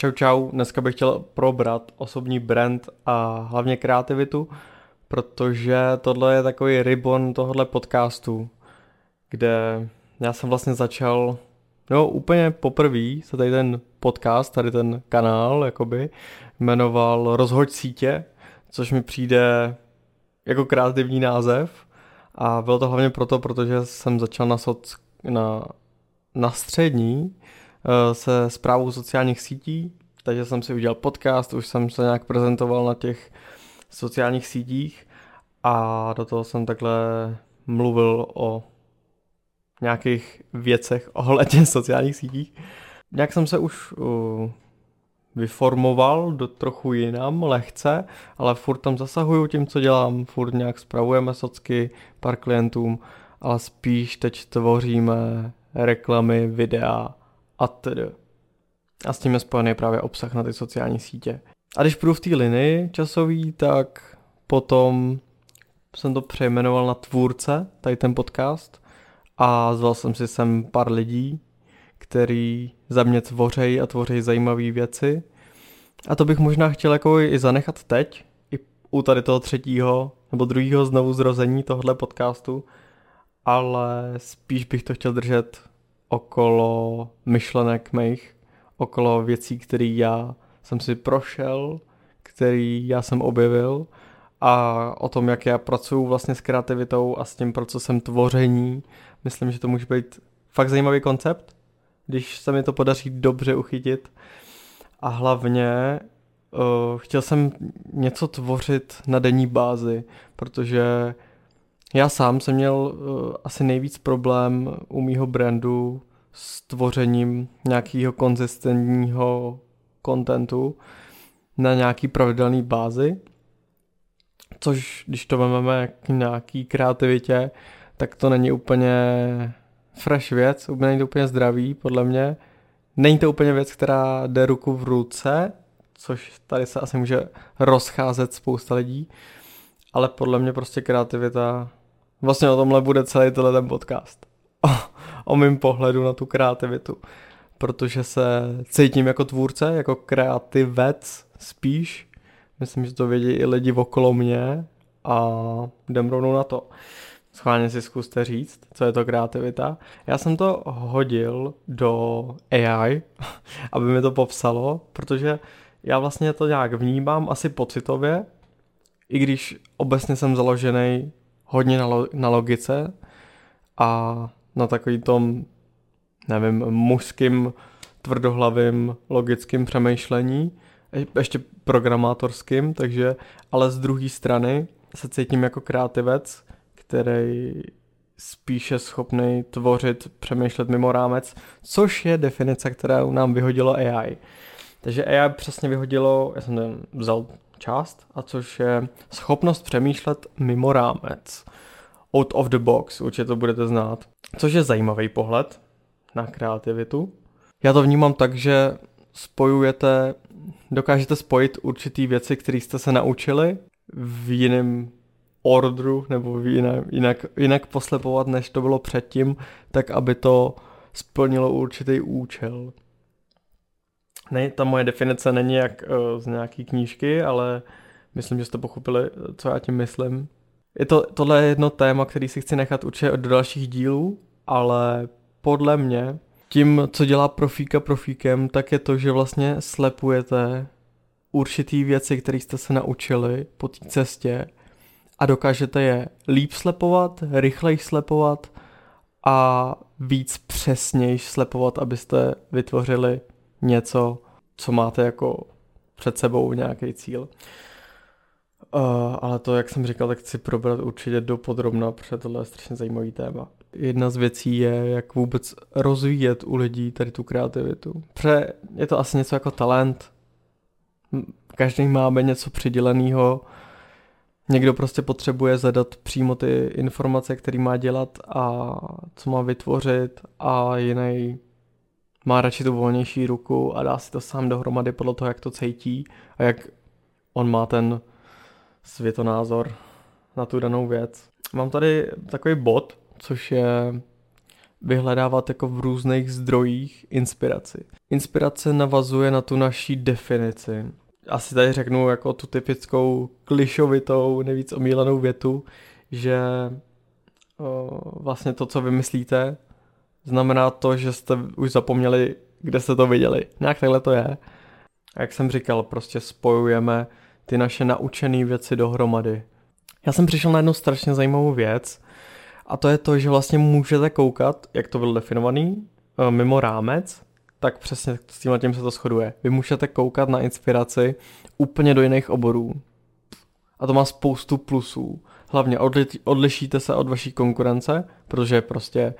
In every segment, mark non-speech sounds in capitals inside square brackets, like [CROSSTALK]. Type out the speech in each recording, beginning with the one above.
Čau čau, dneska bych chtěl probrat osobní brand a hlavně kreativitu, protože tohle je takový ribbon tohohle podcastu, kde já jsem vlastně začal, no úplně poprvé se tady ten podcast, tady ten kanál, jakoby, jmenoval Rozhoď sítě, což mi přijde jako kreativní název. A bylo to hlavně proto, protože jsem začal na, soc, na, na střední se zprávou sociálních sítí, takže jsem si udělal podcast, už jsem se nějak prezentoval na těch sociálních sítích a do toho jsem takhle mluvil o nějakých věcech [LAUGHS] ohledně sociálních sítích. Nějak jsem se už uh, vyformoval do trochu jinam, lehce, ale furt tam zasahuju tím, co dělám, furt nějak spravujeme socky pár klientům, ale spíš teď tvoříme reklamy, videa, a tedy. A s tím je spojený právě obsah na ty sociální sítě. A když půjdu v té linii časový, tak potom jsem to přejmenoval na tvůrce, tady ten podcast, a zval jsem si sem pár lidí, který za mě tvořejí a tvoří zajímavé věci. A to bych možná chtěl jako i zanechat teď, i u tady toho třetího nebo druhého znovu zrození tohle podcastu, ale spíš bych to chtěl držet okolo myšlenek mých, okolo věcí, které já jsem si prošel, který já jsem objevil a o tom, jak já pracuji vlastně s kreativitou a s tím procesem tvoření. Myslím, že to může být fakt zajímavý koncept, když se mi to podaří dobře uchytit. A hlavně uh, chtěl jsem něco tvořit na denní bázi, protože já sám jsem měl uh, asi nejvíc problém u mýho brandu s tvořením nějakého konzistentního kontentu na nějaký pravidelný bázi, což když to vezmeme k nějaký kreativitě, tak to není úplně fresh věc, není to úplně zdravý, podle mě. Není to úplně věc, která jde ruku v ruce, což tady se asi může rozcházet spousta lidí, ale podle mě prostě kreativita, vlastně o tomhle bude celý tenhle ten podcast. O, o mém pohledu na tu kreativitu. Protože se cítím jako tvůrce, jako kreativec spíš. Myslím, že to vědí i lidi okolo mě a jdem rovnou na to. Schválně si zkuste říct, co je to kreativita. Já jsem to hodil do AI, [LAUGHS] aby mi to popsalo, protože já vlastně to nějak vnímám asi pocitově, i když obecně jsem založený hodně na, lo- na logice a na takový tom, nevím, mužským, tvrdohlavým, logickým přemýšlení, ještě programátorským, takže, ale z druhé strany se cítím jako kreativec, který spíše schopný tvořit, přemýšlet mimo rámec, což je definice, kterou nám vyhodilo AI. Takže AI přesně vyhodilo, já jsem vzal část, a což je schopnost přemýšlet mimo rámec. Out of the box, určitě to budete znát. Což je zajímavý pohled na kreativitu. Já to vnímám tak, že spojujete, dokážete spojit určitý věci, které jste se naučili v jiném ordru nebo v jiné, jinak, jinak poslepovat, než to bylo předtím, tak aby to splnilo určitý účel. Ne, ta moje definice není jak uh, z nějaký knížky, ale myslím, že jste pochopili, co já tím myslím. Je to, tohle je jedno téma, který si chci nechat určitě do dalších dílů, ale podle mě tím, co dělá profíka profíkem, tak je to, že vlastně slepujete určitý věci, které jste se naučili po té cestě a dokážete je líp slepovat, rychleji slepovat a víc přesněji slepovat, abyste vytvořili něco, co máte jako před sebou nějaký cíl. Uh, ale to, jak jsem říkal, tak chci probrat určitě do podrobna, protože tohle je strašně zajímavý téma. Jedna z věcí je, jak vůbec rozvíjet u lidí tady tu kreativitu. Pře je to asi něco jako talent. Každý máme něco přiděleného. Někdo prostě potřebuje zadat přímo ty informace, které má dělat a co má vytvořit a jiný má radši tu volnější ruku a dá si to sám dohromady podle toho, jak to cítí a jak on má ten světonázor na tu danou věc. Mám tady takový bod, což je vyhledávat jako v různých zdrojích inspiraci. Inspirace navazuje na tu naší definici. Asi tady řeknu jako tu typickou klišovitou, nejvíc omílanou větu, že o, vlastně to, co vymyslíte, znamená to, že jste už zapomněli, kde jste to viděli. Nějak takhle to je. A jak jsem říkal, prostě spojujeme ty naše naučené věci dohromady. Já jsem přišel na jednu strašně zajímavou věc a to je to, že vlastně můžete koukat, jak to bylo definovaný, eh, mimo rámec, tak přesně s tím tím se to shoduje. Vy můžete koukat na inspiraci úplně do jiných oborů. A to má spoustu plusů. Hlavně odli- odlišíte se od vaší konkurence, protože prostě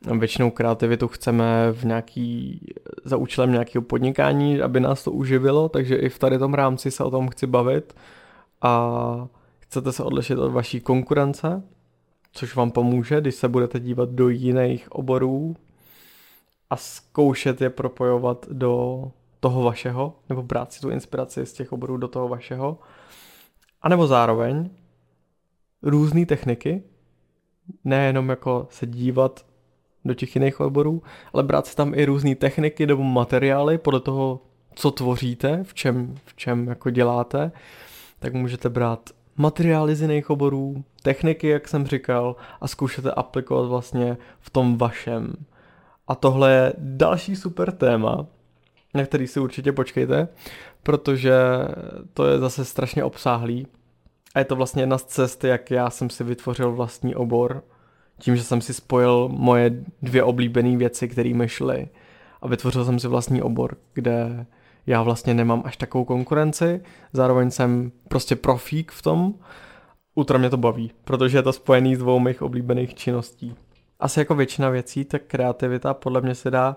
většinou kreativitu chceme v nějaký, za účelem nějakého podnikání, aby nás to uživilo, takže i v tady tom rámci se o tom chci bavit a chcete se odlišit od vaší konkurence, což vám pomůže, když se budete dívat do jiných oborů a zkoušet je propojovat do toho vašeho, nebo brát si tu inspiraci z těch oborů do toho vašeho. A nebo zároveň různé techniky, nejenom jako se dívat do těch jiných oborů, ale brát si tam i různé techniky nebo materiály podle toho, co tvoříte, v čem, v čem jako děláte, tak můžete brát materiály z jiných oborů, techniky, jak jsem říkal, a zkoušete aplikovat vlastně v tom vašem. A tohle je další super téma, na který si určitě počkejte, protože to je zase strašně obsáhlý. A je to vlastně jedna z cest, jak já jsem si vytvořil vlastní obor, tím, že jsem si spojil moje dvě oblíbené věci, které mi šly. A vytvořil jsem si vlastní obor, kde já vlastně nemám až takovou konkurenci, zároveň jsem prostě profík v tom, ultra mě to baví, protože je to spojený s dvou mých oblíbených činností. Asi jako většina věcí, tak kreativita podle mě se dá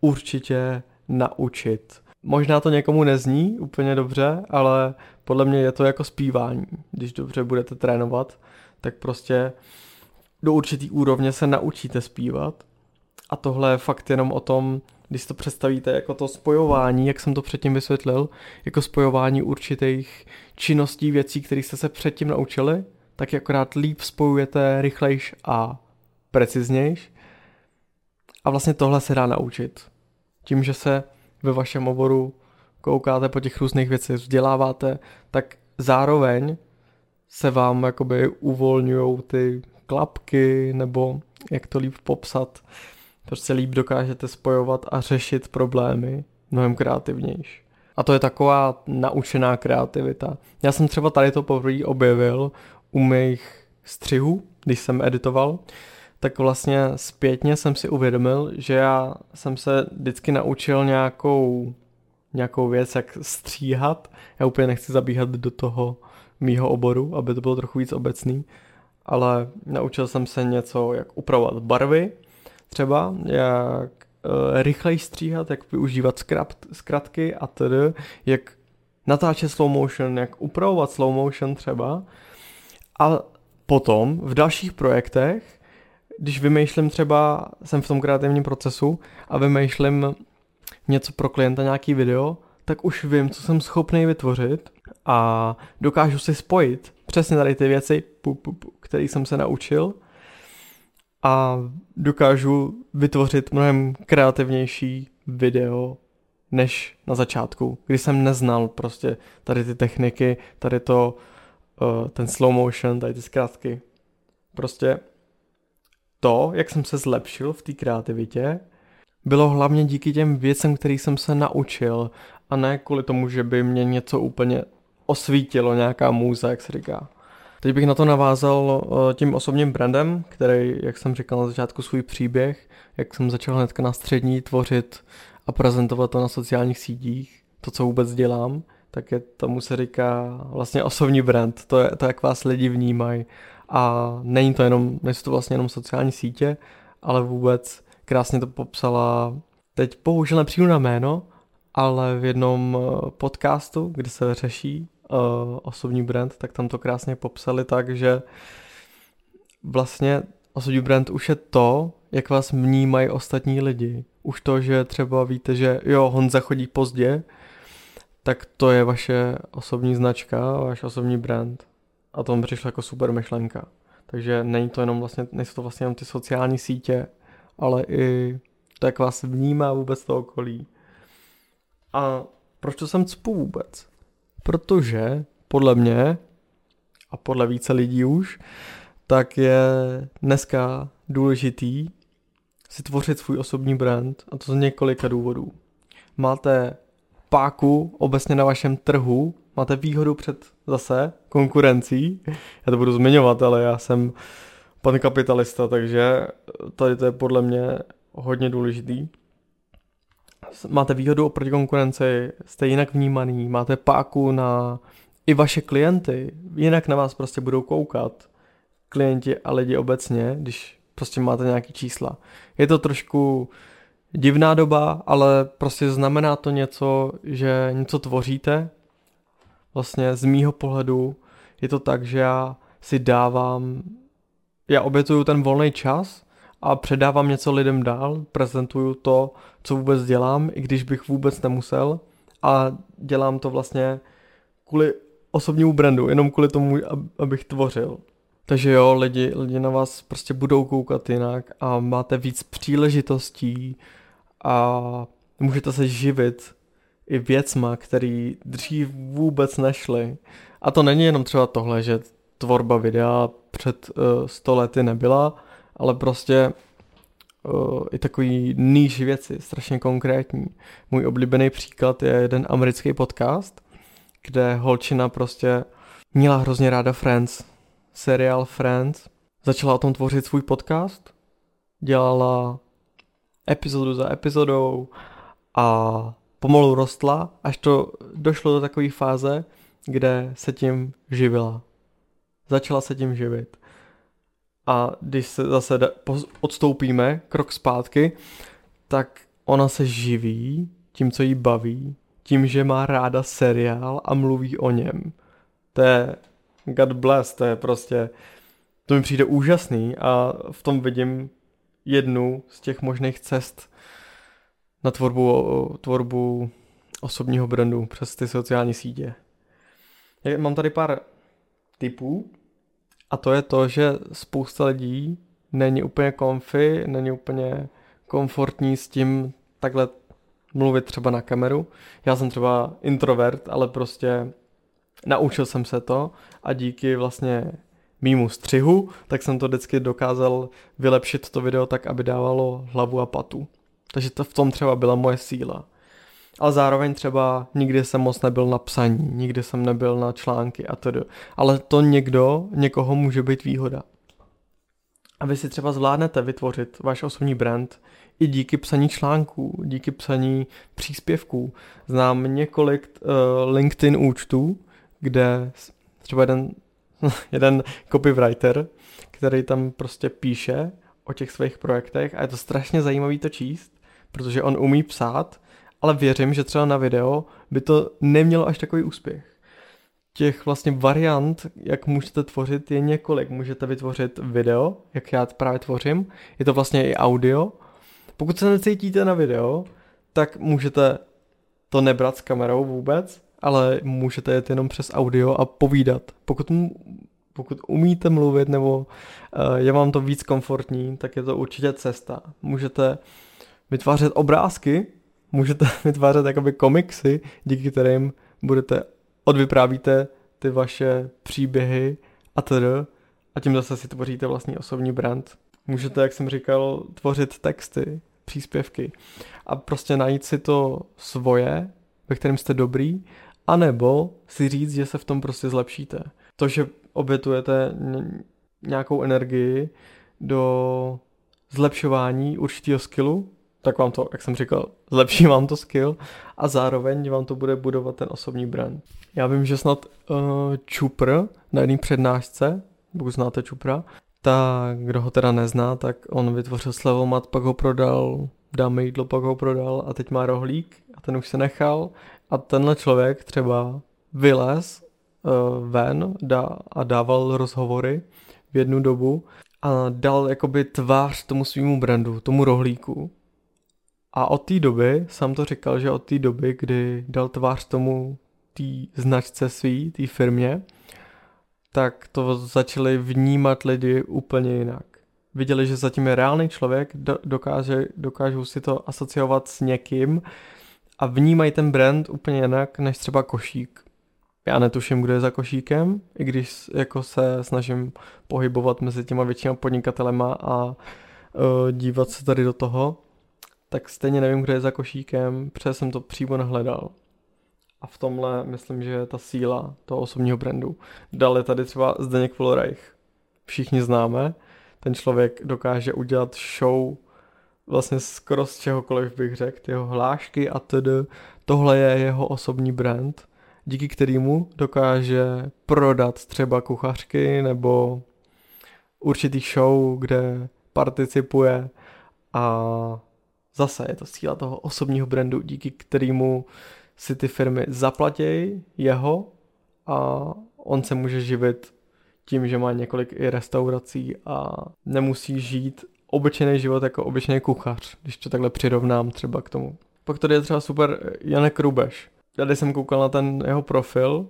určitě naučit. Možná to někomu nezní úplně dobře, ale podle mě je to jako zpívání. Když dobře budete trénovat, tak prostě do určitý úrovně se naučíte zpívat. A tohle je fakt jenom o tom, když to představíte jako to spojování, jak jsem to předtím vysvětlil, jako spojování určitých činností, věcí, které jste se předtím naučili, tak akorát líp spojujete rychlejš a preciznějš. A vlastně tohle se dá naučit. Tím, že se ve vašem oboru koukáte po těch různých věcech, vzděláváte, tak zároveň se vám jakoby uvolňují ty klapky, nebo jak to líp popsat, prostě líp dokážete spojovat a řešit problémy mnohem kreativnější. A to je taková naučená kreativita. Já jsem třeba tady to poprvé objevil u mých střihů, když jsem editoval, tak vlastně zpětně jsem si uvědomil, že já jsem se vždycky naučil nějakou, nějakou věc, jak stříhat. Já úplně nechci zabíhat do toho mýho oboru, aby to bylo trochu víc obecný, ale naučil jsem se něco, jak upravovat barvy, třeba, jak uh, rychleji stříhat, jak využívat zkrat, zkratky a tedy, jak natáčet slow motion, jak upravovat slow motion třeba. A potom v dalších projektech, když vymýšlím třeba, jsem v tom kreativním procesu a vymýšlím něco pro klienta, nějaký video, tak už vím, co jsem schopný vytvořit a dokážu si spojit přesně tady ty věci, které jsem se naučil a dokážu vytvořit mnohem kreativnější video než na začátku, kdy jsem neznal prostě tady ty techniky, tady to, uh, ten slow motion, tady ty zkrátky. Prostě to, jak jsem se zlepšil v té kreativitě, bylo hlavně díky těm věcem, který jsem se naučil a ne kvůli tomu, že by mě něco úplně osvítilo, nějaká můza, jak se říká. Teď bych na to navázal eh, tím osobním brandem, který, jak jsem říkal na začátku, svůj příběh, jak jsem začal hnedka na střední tvořit a prezentovat to na sociálních sítích, to, co vůbec dělám, tak je tomu se říká vlastně osobní brand, to je to, jak vás lidi vnímají. A není to jenom, nejsou to vlastně jenom sociální sítě, ale vůbec krásně to popsala, teď bohužel nepřijdu na jméno, ale v jednom eh, podcastu, kde se řeší uh, osobní brand, tak tam to krásně popsali tak, že vlastně osobní brand už je to, jak vás vnímají ostatní lidi. Už to, že třeba víte, že jo, Honza chodí pozdě, tak to je vaše osobní značka, váš osobní brand. A to mi přišlo jako super myšlenka. Takže není to jenom vlastně, nejsou to vlastně jenom ty sociální sítě, ale i to, jak vás vnímá vůbec to okolí. A proč to sem cpu vůbec? Protože podle mě a podle více lidí už, tak je dneska důležitý si tvořit svůj osobní brand a to z několika důvodů. Máte páku obecně na vašem trhu, máte výhodu před zase konkurencí, já to budu zmiňovat, ale já jsem pan kapitalista, takže tady to je podle mě hodně důležitý. Máte výhodu oproti konkurenci, jste jinak vnímaný, máte páku na i vaše klienty, jinak na vás prostě budou koukat klienti a lidi obecně, když prostě máte nějaký čísla. Je to trošku divná doba, ale prostě znamená to něco, že něco tvoříte. Vlastně z mýho pohledu je to tak, že já si dávám, já obětuju ten volný čas a předávám něco lidem dál, prezentuju to, co vůbec dělám, i když bych vůbec nemusel a dělám to vlastně kvůli osobnímu brandu, jenom kvůli tomu, abych tvořil. Takže jo, lidi, lidi na vás prostě budou koukat jinak a máte víc příležitostí a můžete se živit i věcma, který dřív vůbec nešly. A to není jenom třeba tohle, že tvorba videa před uh, 100 lety nebyla, ale prostě uh, i takový níž věci, strašně konkrétní. Můj oblíbený příklad je jeden americký podcast, kde holčina prostě měla hrozně ráda Friends, seriál Friends, začala o tom tvořit svůj podcast, dělala epizodu za epizodou a pomalu rostla, až to došlo do takové fáze, kde se tím živila. Začala se tím živit. A když se zase odstoupíme krok zpátky, tak ona se živí tím, co jí baví, tím, že má ráda seriál a mluví o něm. To je God bless, to je prostě, to mi přijde úžasný a v tom vidím jednu z těch možných cest na tvorbu, tvorbu osobního brandu přes ty sociální sítě. Mám tady pár typů a to je to, že spousta lidí není úplně komfy, není úplně komfortní s tím takhle mluvit třeba na kameru. Já jsem třeba introvert, ale prostě naučil jsem se to a díky vlastně mýmu střihu, tak jsem to vždycky dokázal vylepšit to video tak, aby dávalo hlavu a patu. Takže to v tom třeba byla moje síla. Ale zároveň třeba nikdy jsem moc nebyl na psaní, nikdy jsem nebyl na články a tedy. Ale to někdo, někoho může být výhoda. A vy si třeba zvládnete vytvořit váš osobní brand i díky psaní článků, díky psaní příspěvků. Znám několik uh, LinkedIn účtů, kde třeba jeden, [LAUGHS] jeden copywriter, který tam prostě píše o těch svých projektech a je to strašně zajímavý to číst, protože on umí psát, ale věřím, že třeba na video by to nemělo až takový úspěch. Těch vlastně variant, jak můžete tvořit, je několik. Můžete vytvořit video, jak já právě tvořím. Je to vlastně i audio. Pokud se necítíte na video, tak můžete to nebrat s kamerou vůbec, ale můžete jet jenom přes audio a povídat. Pokud, pokud umíte mluvit nebo uh, je vám to víc komfortní, tak je to určitě cesta. Můžete vytvářet obrázky, můžete [LAUGHS] vytvářet jakoby komiksy, díky kterým budete odvyprávíte ty vaše příběhy a tedy a tím zase si tvoříte vlastní osobní brand. Můžete, jak jsem říkal, tvořit texty, příspěvky a prostě najít si to svoje, ve kterém jste dobrý anebo si říct, že se v tom prostě zlepšíte. To, že obětujete nějakou energii do zlepšování určitého skillu, tak vám to, jak jsem říkal, [LAUGHS] zlepší vám to skill a zároveň vám to bude budovat ten osobní brand. Já vím, že snad uh, Čupr na jedné přednášce, pokud znáte Čupra, tak kdo ho teda nezná, tak on vytvořil slevomat, pak ho prodal, dáme jídlo, pak ho prodal a teď má rohlík a ten už se nechal a tenhle člověk třeba vylez uh, ven dá, a dával rozhovory v jednu dobu a dal jakoby tvář tomu svýmu brandu, tomu rohlíku. A od té doby, sám to říkal, že od té doby, kdy dal tvář tomu té značce svý, té firmě, tak to začali vnímat lidi úplně jinak. viděli, že zatím je reálný člověk, dokáže, dokážou si to asociovat s někým a vnímají ten brand úplně jinak než třeba košík. Já netuším, kdo je za košíkem, i když jako se snažím pohybovat mezi těma většíma podnikatelema a uh, dívat se tady do toho, tak stejně nevím, kdo je za košíkem, protože jsem to přímo nahledal. A v tomhle myslím, že ta síla toho osobního brandu. Dále tady třeba Zdeněk Florajch. Všichni známe. Ten člověk dokáže udělat show vlastně skoro z čehokoliv bych řekl, jeho hlášky a tedy. Tohle je jeho osobní brand, díky kterému dokáže prodat třeba kuchařky nebo určitý show, kde participuje a zase je to síla toho osobního brandu, díky kterému si ty firmy zaplatí jeho a on se může živit tím, že má několik i restaurací a nemusí žít obyčejný život jako obyčejný kuchař, když to takhle přirovnám třeba k tomu. Pak tady je třeba super Janek Rubeš. Já když jsem koukal na ten jeho profil,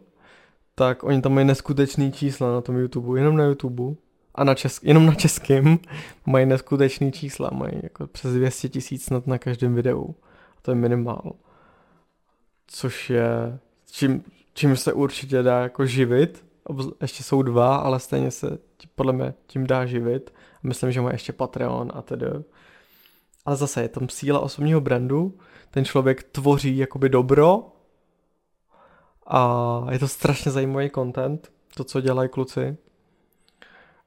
tak oni tam mají neskutečný čísla na tom YouTube, jenom na YouTube a na česk, jenom na českém mají neskutečný čísla, mají jako přes 200 tisíc snad na každém videu. A to je minimál. Což je, čím, čím se určitě dá jako živit, ještě jsou dva, ale stejně se podle mě tím dá živit. Myslím, že má ještě Patreon a tedy. Ale zase je tam síla osobního brandu, ten člověk tvoří jakoby dobro a je to strašně zajímavý content, to, co dělají kluci.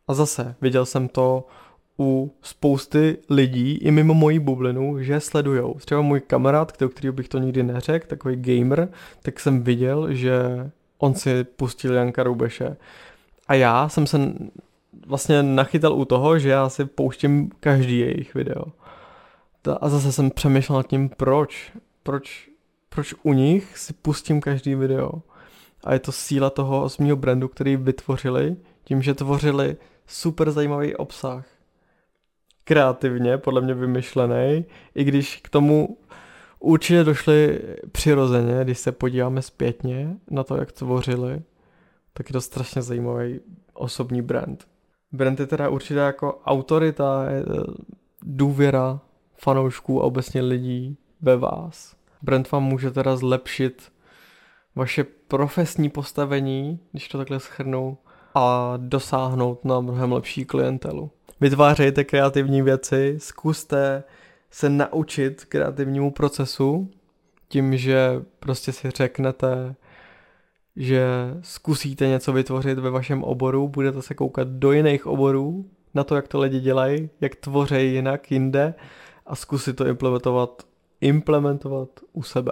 A zase, viděl jsem to u spousty lidí, i mimo moji bublinu, že sledujou. Třeba můj kamarád, který bych to nikdy neřekl, takový gamer, tak jsem viděl, že on si pustil Janka Rubeše. A já jsem se vlastně nachytal u toho, že já si pouštím každý jejich video. A zase jsem přemýšlel nad tím, proč. Proč, proč u nich si pustím každý video. A je to síla toho osobního brandu, který vytvořili, tím, že tvořili super zajímavý obsah. Kreativně, podle mě vymyšlený, i když k tomu určitě došli přirozeně, když se podíváme zpětně na to, jak tvořili, tak je to strašně zajímavý osobní brand. Brand je teda určitě jako autorita, eh, důvěra fanoušků a obecně lidí ve vás. Brand vám může teda zlepšit vaše profesní postavení, když to takhle schrnu, a dosáhnout na mnohem lepší klientelu. Vytvářejte kreativní věci, zkuste se naučit kreativnímu procesu tím, že prostě si řeknete, že zkusíte něco vytvořit ve vašem oboru, budete se koukat do jiných oborů, na to, jak to lidi dělají, jak tvoří jinak jinde a zkusit to implementovat, implementovat u sebe.